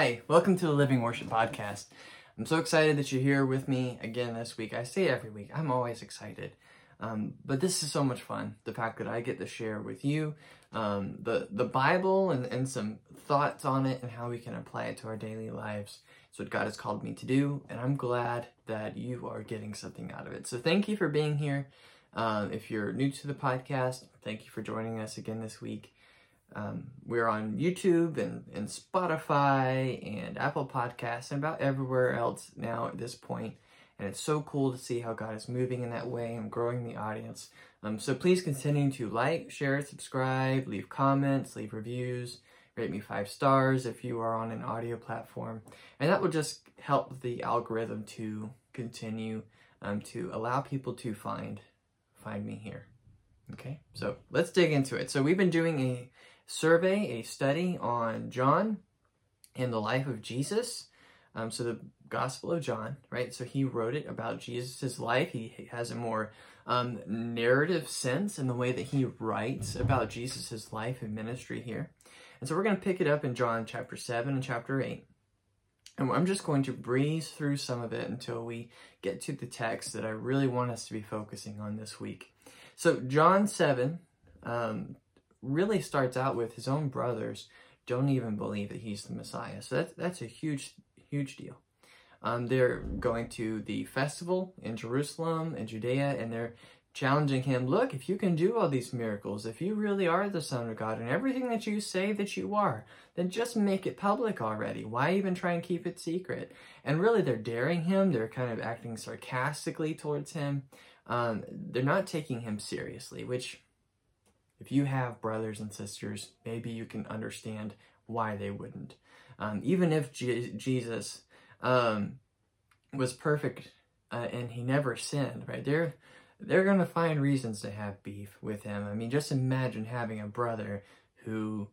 Hi, welcome to the Living Worship Podcast. I'm so excited that you're here with me again this week. I say every week, I'm always excited. Um, but this is so much fun. The fact that I get to share with you um, the, the Bible and, and some thoughts on it and how we can apply it to our daily lives. It's what God has called me to do, and I'm glad that you are getting something out of it. So thank you for being here. Um, if you're new to the podcast, thank you for joining us again this week. Um, we're on YouTube and, and Spotify and Apple Podcasts and about everywhere else now at this point. And it's so cool to see how God is moving in that way and growing the audience. Um, so please continue to like, share, subscribe, leave comments, leave reviews, rate me five stars if you are on an audio platform. And that will just help the algorithm to continue um, to allow people to find find me here. Okay, so let's dig into it. So we've been doing a survey, a study on John and the life of Jesus. Um, so the Gospel of John, right? So he wrote it about Jesus' life. He has a more um, narrative sense in the way that he writes about Jesus' life and ministry here. And so we're going to pick it up in John chapter 7 and chapter 8. And I'm just going to breeze through some of it until we get to the text that I really want us to be focusing on this week. So, John 7 um, really starts out with his own brothers don't even believe that he's the Messiah. So, that's, that's a huge, huge deal. Um, they're going to the festival in Jerusalem and Judea, and they're challenging him look, if you can do all these miracles, if you really are the Son of God and everything that you say that you are, then just make it public already. Why even try and keep it secret? And really, they're daring him, they're kind of acting sarcastically towards him. Um, they're not taking him seriously, which, if you have brothers and sisters, maybe you can understand why they wouldn't. Um, even if Je- Jesus um, was perfect uh, and he never sinned, right? They're they're gonna find reasons to have beef with him. I mean, just imagine having a brother who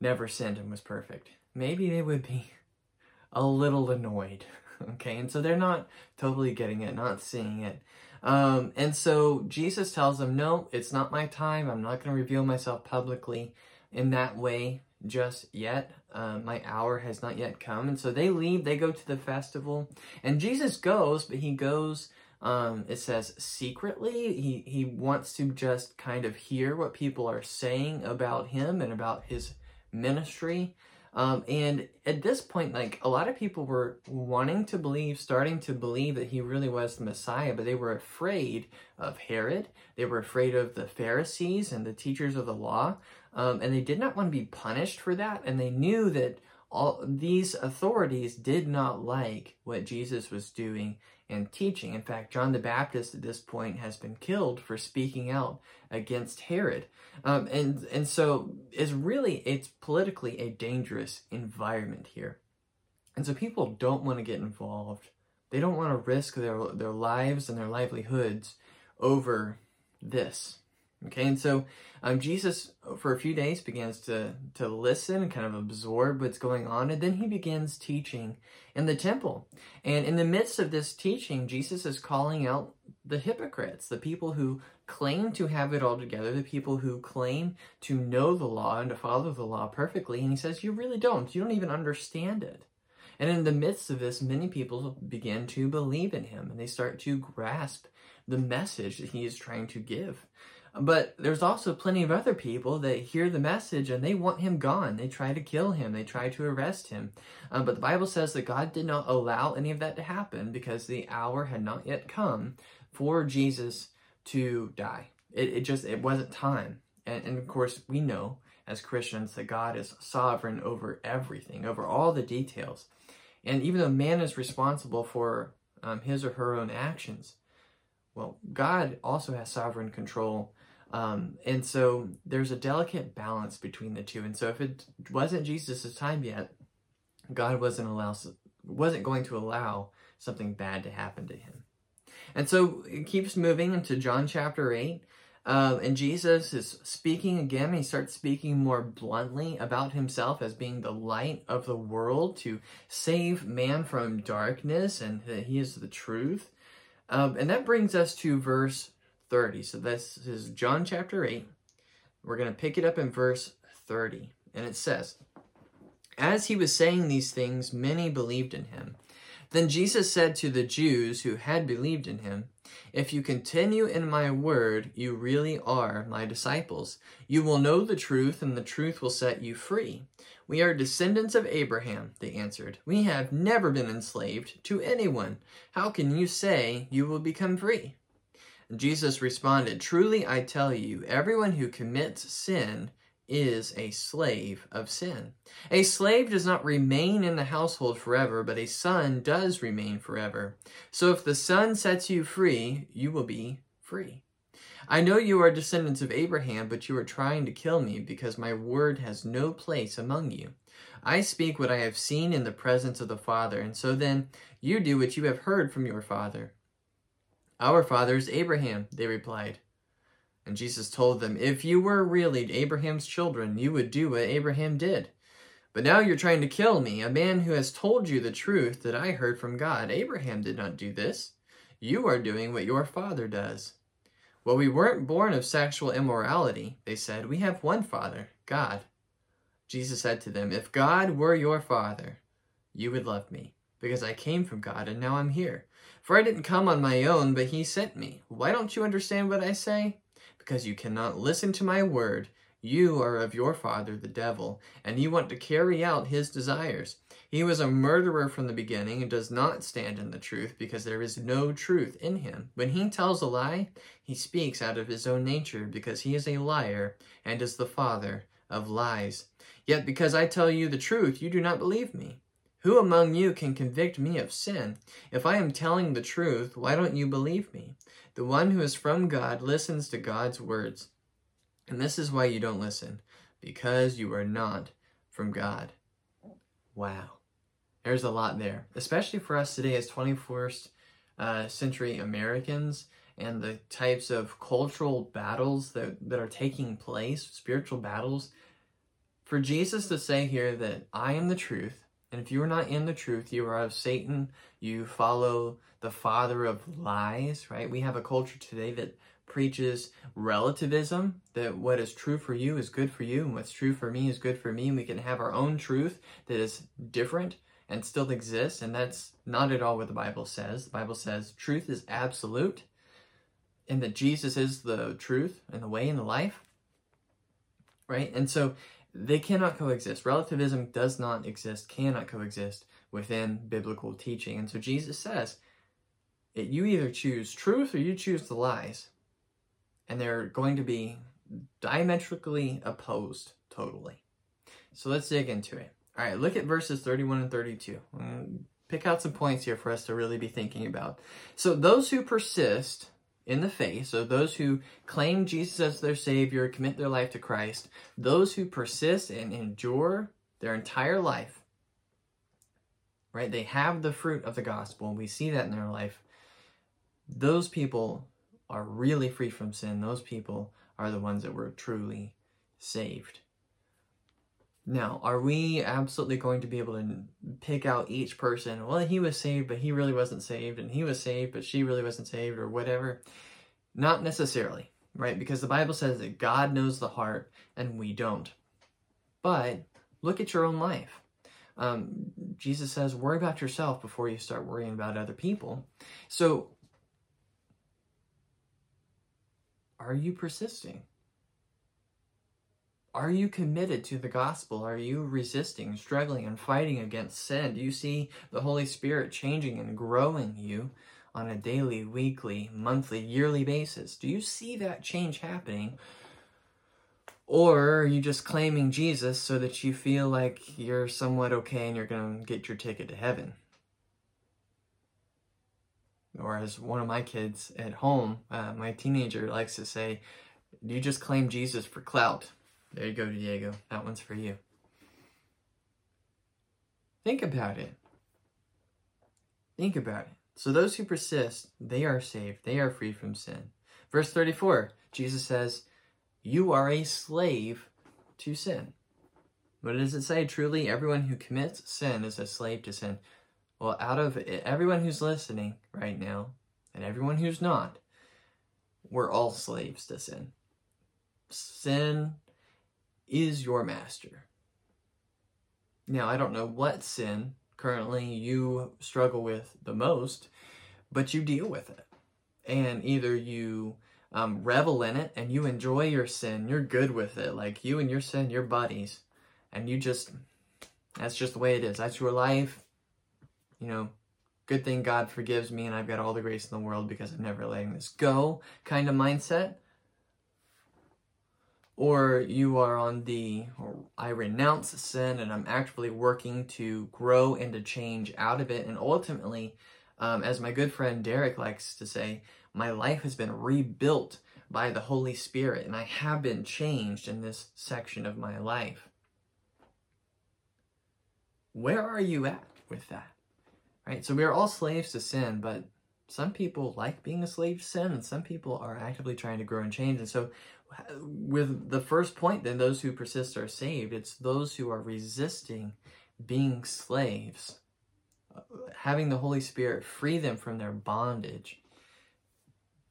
never sinned and was perfect. Maybe they would be a little annoyed. Okay, and so they're not totally getting it, not seeing it. Um, and so Jesus tells them, No, it's not my time. I'm not going to reveal myself publicly in that way just yet. Uh, my hour has not yet come. And so they leave, they go to the festival, and Jesus goes, but he goes. Um, it says secretly. He he wants to just kind of hear what people are saying about him and about his ministry. Um, and at this point, like a lot of people were wanting to believe, starting to believe that he really was the Messiah, but they were afraid of Herod. They were afraid of the Pharisees and the teachers of the law. Um, and they did not want to be punished for that. And they knew that all these authorities did not like what Jesus was doing and teaching. In fact, John the Baptist at this point has been killed for speaking out against Herod. Um, and, and so it's really, it's politically a dangerous environment here. And so people don't want to get involved. They don't want to risk their, their lives and their livelihoods over this. Okay, and so um, Jesus, for a few days, begins to, to listen and kind of absorb what's going on, and then he begins teaching in the temple. And in the midst of this teaching, Jesus is calling out the hypocrites, the people who claim to have it all together, the people who claim to know the law and to follow the law perfectly. And he says, You really don't. You don't even understand it. And in the midst of this, many people begin to believe in him and they start to grasp the message that he is trying to give. But there's also plenty of other people that hear the message and they want him gone. They try to kill him. They try to arrest him. Um, but the Bible says that God did not allow any of that to happen because the hour had not yet come for Jesus to die. It, it just, it wasn't time. And, and of course, we know as Christians that God is sovereign over everything, over all the details. And even though man is responsible for um, his or her own actions, well, God also has sovereign control um, and so there's a delicate balance between the two. And so if it wasn't Jesus' time yet, God wasn't allow wasn't going to allow something bad to happen to him. And so it keeps moving into John chapter 8. Uh, and Jesus is speaking again. He starts speaking more bluntly about himself as being the light of the world to save man from darkness and that he is the truth. Um, and that brings us to verse 30. So this is John chapter 8. We're going to pick it up in verse 30. And it says, As he was saying these things, many believed in him. Then Jesus said to the Jews who had believed in him, If you continue in my word, you really are my disciples. You will know the truth, and the truth will set you free. We are descendants of Abraham, they answered. We have never been enslaved to anyone. How can you say you will become free? Jesus responded, Truly I tell you, everyone who commits sin is a slave of sin. A slave does not remain in the household forever, but a son does remain forever. So if the son sets you free, you will be free. I know you are descendants of Abraham, but you are trying to kill me because my word has no place among you. I speak what I have seen in the presence of the Father, and so then you do what you have heard from your father. Our father is Abraham, they replied. And Jesus told them, If you were really Abraham's children, you would do what Abraham did. But now you're trying to kill me, a man who has told you the truth that I heard from God. Abraham did not do this. You are doing what your father does. Well, we weren't born of sexual immorality, they said. We have one Father, God. Jesus said to them, If God were your Father, you would love me, because I came from God and now I'm here. For I didn't come on my own, but He sent me. Why don't you understand what I say? because you cannot listen to my word. You are of your father, the devil, and you want to carry out his desires. He was a murderer from the beginning and does not stand in the truth because there is no truth in him. When he tells a lie, he speaks out of his own nature because he is a liar and is the father of lies. Yet because I tell you the truth, you do not believe me. Who among you can convict me of sin? If I am telling the truth, why don't you believe me? The one who is from God listens to God's words. And this is why you don't listen, because you are not from God. Wow. There's a lot there, especially for us today as 21st uh, century Americans and the types of cultural battles that, that are taking place, spiritual battles. For Jesus to say here that I am the truth, and if you are not in the truth, you are of Satan. You follow the father of lies, right? We have a culture today that preaches relativism, that what is true for you is good for you, and what's true for me is good for me. And we can have our own truth that is different and still exists. And that's not at all what the Bible says. The Bible says truth is absolute and that Jesus is the truth and the way and the life, right? And so they cannot coexist. Relativism does not exist, cannot coexist within biblical teaching. And so Jesus says, you either choose truth or you choose the lies. And they're going to be diametrically opposed totally. So let's dig into it. All right, look at verses 31 and 32. Mm, pick out some points here for us to really be thinking about. So those who persist in the faith, so those who claim Jesus as their Savior, commit their life to Christ, those who persist and endure their entire life, right? They have the fruit of the gospel, and we see that in their life. Those people are really free from sin. Those people are the ones that were truly saved. Now, are we absolutely going to be able to pick out each person? Well, he was saved, but he really wasn't saved, and he was saved, but she really wasn't saved, or whatever. Not necessarily, right? Because the Bible says that God knows the heart, and we don't. But look at your own life. Um, Jesus says, worry about yourself before you start worrying about other people. So, are you persisting? Are you committed to the gospel? Are you resisting, struggling, and fighting against sin? Do you see the Holy Spirit changing and growing you on a daily, weekly, monthly, yearly basis? Do you see that change happening? Or are you just claiming Jesus so that you feel like you're somewhat okay and you're going to get your ticket to heaven? Or as one of my kids at home, uh, my teenager likes to say, do you just claim Jesus for clout? There you go, Diego. That one's for you. Think about it. Think about it. So those who persist, they are saved. They are free from sin. Verse 34, Jesus says, You are a slave to sin. What does it say? Truly, everyone who commits sin is a slave to sin. Well, out of everyone who's listening right now, and everyone who's not, we're all slaves to sin. Sin is your master. Now, I don't know what sin currently you struggle with the most, but you deal with it. And either you um, revel in it and you enjoy your sin, you're good with it. Like you and your sin, you're buddies. And you just, that's just the way it is. That's your life. You know, good thing God forgives me and I've got all the grace in the world because I'm never letting this go kind of mindset. Or you are on the, I renounce sin and I'm actively working to grow and to change out of it. And ultimately, um, as my good friend Derek likes to say, my life has been rebuilt by the Holy Spirit and I have been changed in this section of my life. Where are you at with that? Right? So we are all slaves to sin, but some people like being a slave to sin and some people are actively trying to grow and change. And so with the first point, then those who persist are saved. It's those who are resisting being slaves, having the Holy Spirit free them from their bondage.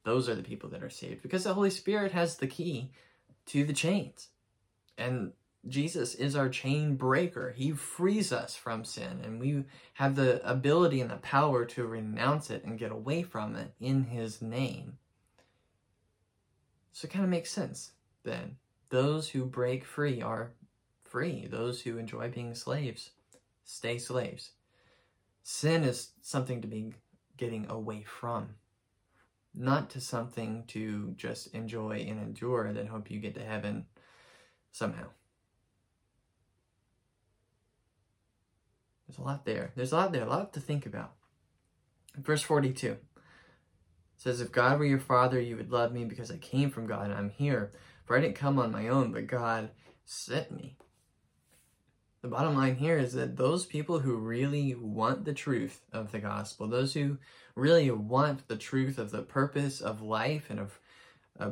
Those are the people that are saved because the Holy Spirit has the key to the chains. And Jesus is our chain breaker. He frees us from sin, and we have the ability and the power to renounce it and get away from it in His name. So it kind of makes sense then. Those who break free are free. Those who enjoy being slaves stay slaves. Sin is something to be getting away from, not to something to just enjoy and endure and then hope you get to heaven somehow. There's a lot there. There's a lot there, a lot to think about. Verse 42 says, If God were your father, you would love me because I came from God and I'm here. For I didn't come on my own, but God sent me. The bottom line here is that those people who really want the truth of the gospel, those who really want the truth of the purpose of life and of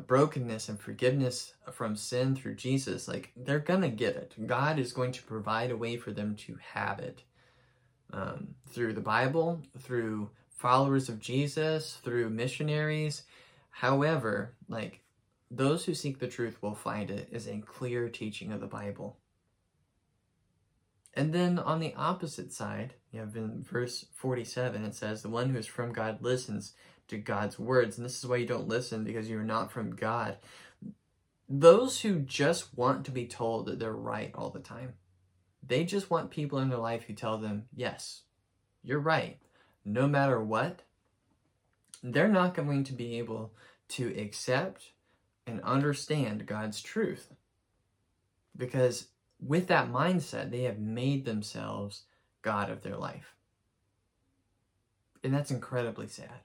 brokenness and forgiveness from sin through Jesus, like they're gonna get it. God is going to provide a way for them to have it um, through the Bible, through followers of Jesus, through missionaries. However, like those who seek the truth will find it is a clear teaching of the Bible. And then on the opposite side, you have in verse 47, it says, The one who is from God listens to God's words. And this is why you don't listen because you're not from God. Those who just want to be told that they're right all the time, they just want people in their life who tell them, Yes, you're right no matter what, they're not going to be able to accept and understand God's truth. Because with that mindset, they have made themselves God of their life. And that's incredibly sad.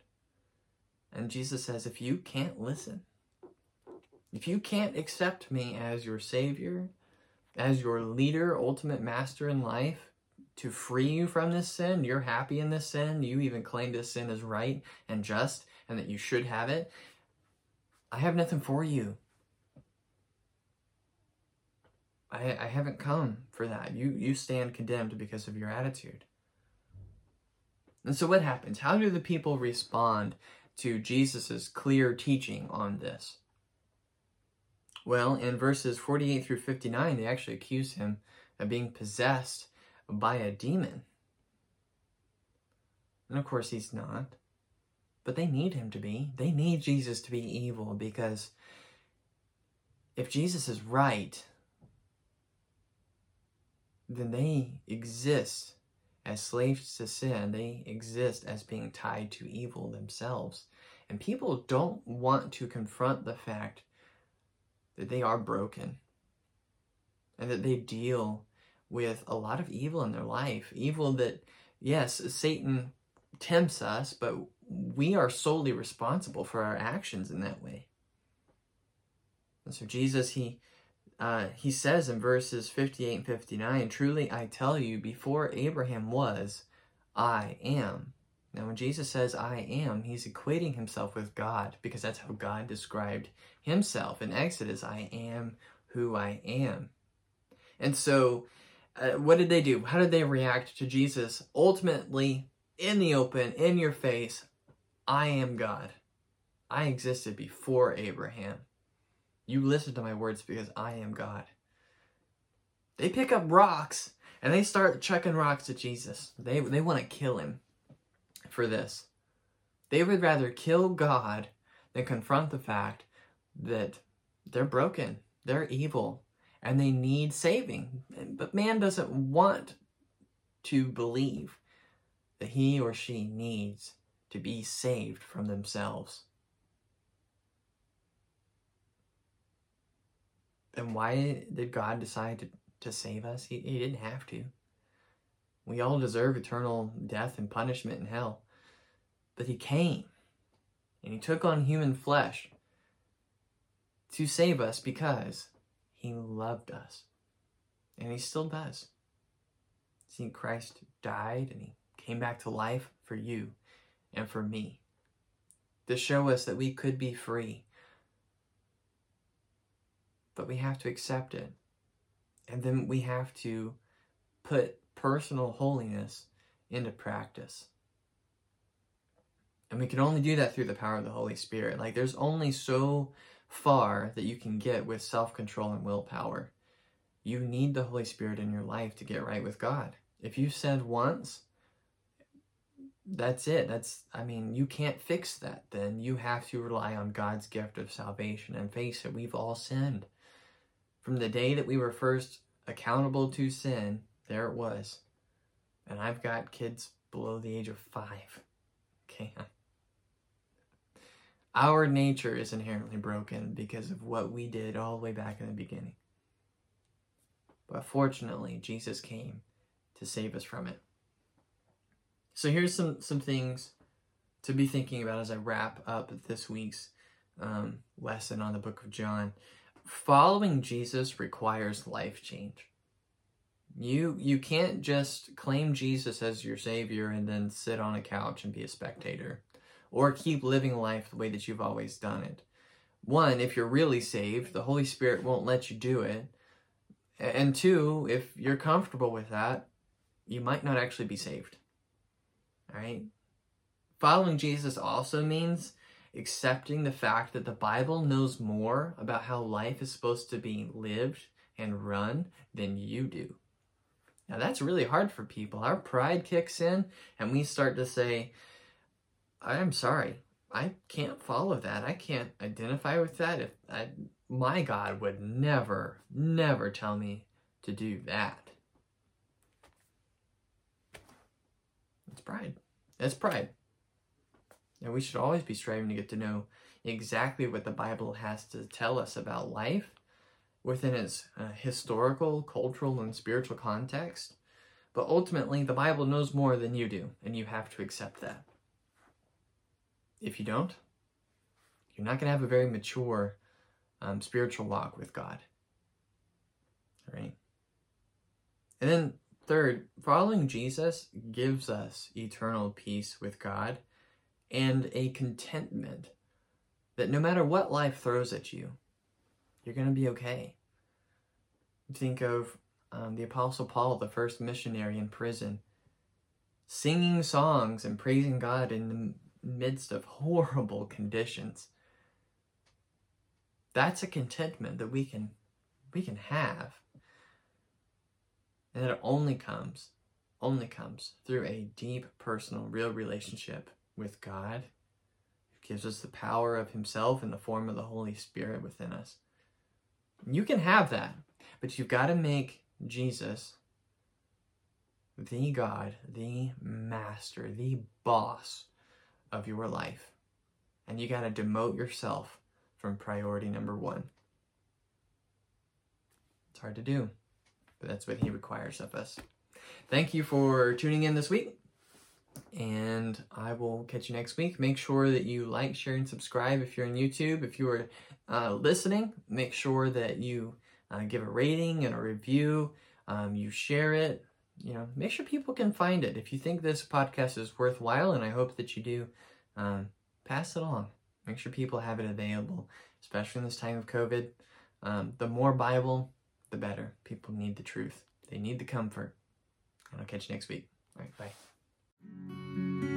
And Jesus says, if you can't listen, if you can't accept me as your Savior, as your leader, ultimate master in life, to free you from this sin. You're happy in this sin. You even claim this sin is right and just and that you should have it. I have nothing for you. I, I haven't come for that. You, you stand condemned because of your attitude. And so what happens? How do the people respond to Jesus' clear teaching on this? Well, in verses 48 through 59, they actually accuse him of being possessed by a demon. And of course, he's not. But they need him to be. They need Jesus to be evil because if Jesus is right, then they exist as slaves to sin. They exist as being tied to evil themselves. And people don't want to confront the fact that they are broken and that they deal with a lot of evil in their life. Evil that, yes, Satan tempts us, but we are solely responsible for our actions in that way. And so Jesus, he uh, he says in verses 58 and 59, Truly I tell you, before Abraham was, I am. Now, when Jesus says I am, he's equating himself with God because that's how God described himself in Exodus I am who I am. And so uh, what did they do? How did they react to Jesus? Ultimately, in the open, in your face, I am God. I existed before Abraham. You listen to my words because I am God. They pick up rocks And they start chucking rocks at Jesus. They, they want to kill him for this. They would rather kill God than confront the fact that they're broken, they're evil, and they need saving. But man doesn't want to believe that he or she needs to be saved from themselves. Then why did God decide to, to save us? He, he didn't have to. We all deserve eternal death and punishment in hell. But He came and He took on human flesh to save us because He loved us. And He still does. See, Christ died and He came back to life for you and for me to show us that we could be free. But we have to accept it. And then we have to put personal holiness into practice. And we can only do that through the power of the Holy Spirit. Like, there's only so far that you can get with self control and willpower. You need the Holy Spirit in your life to get right with God. If you said once, that's it. That's, I mean, you can't fix that. Then you have to rely on God's gift of salvation. And face it, we've all sinned. From the day that we were first accountable to sin, there it was. And I've got kids below the age of five. Okay. Our nature is inherently broken because of what we did all the way back in the beginning. But fortunately, Jesus came to save us from it. So here's some some things to be thinking about as I wrap up this week's um, lesson on the book of John. Following Jesus requires life change. You you can't just claim Jesus as your savior and then sit on a couch and be a spectator or keep living life the way that you've always done it. One, if you're really saved, the Holy Spirit won't let you do it. And two, if you're comfortable with that, you might not actually be saved. All right? Following Jesus also means accepting the fact that the Bible knows more about how life is supposed to be lived and run than you do. Now, that's really hard for people. Our pride kicks in, and we start to say, I'm sorry, I can't follow that. I can't identify with that. If I, my God would never, never tell me to do that. It's pride. That's pride. And we should always be striving to get to know exactly what the Bible has to tell us about life within its uh, historical, cultural, and spiritual context. But ultimately, the Bible knows more than you do, and you have to accept that. If you don't, you're not going to have a very mature um, spiritual walk with God. All right? And then Third, following Jesus gives us eternal peace with God and a contentment that no matter what life throws at you, you're going to be okay. Think of um, the Apostle Paul, the first missionary in prison, singing songs and praising God in the midst of horrible conditions. That's a contentment that we can we can have and it only comes, only comes through a deep, personal, real relationship with God who gives us the power of Himself in the form of the Holy Spirit within us. You can have that, but you've got to make Jesus the God, the master, the boss of your life. And you got to demote yourself from priority number one. It's hard to do but that's what he requires of us. Thank you for tuning in this week, and I will catch you next week. Make sure that you like, share, and subscribe if you're on YouTube. If you are uh, listening, make sure that you uh, give a rating and a review. Um, you share it. You know, make sure people can find it. If you think this podcast is worthwhile, and I hope that you do, um, pass it along. Make sure people have it available, especially in this time of COVID. Um, the more Bible, the better. People need the truth. They need the comfort. And I'll catch you next week. All right, bye. Música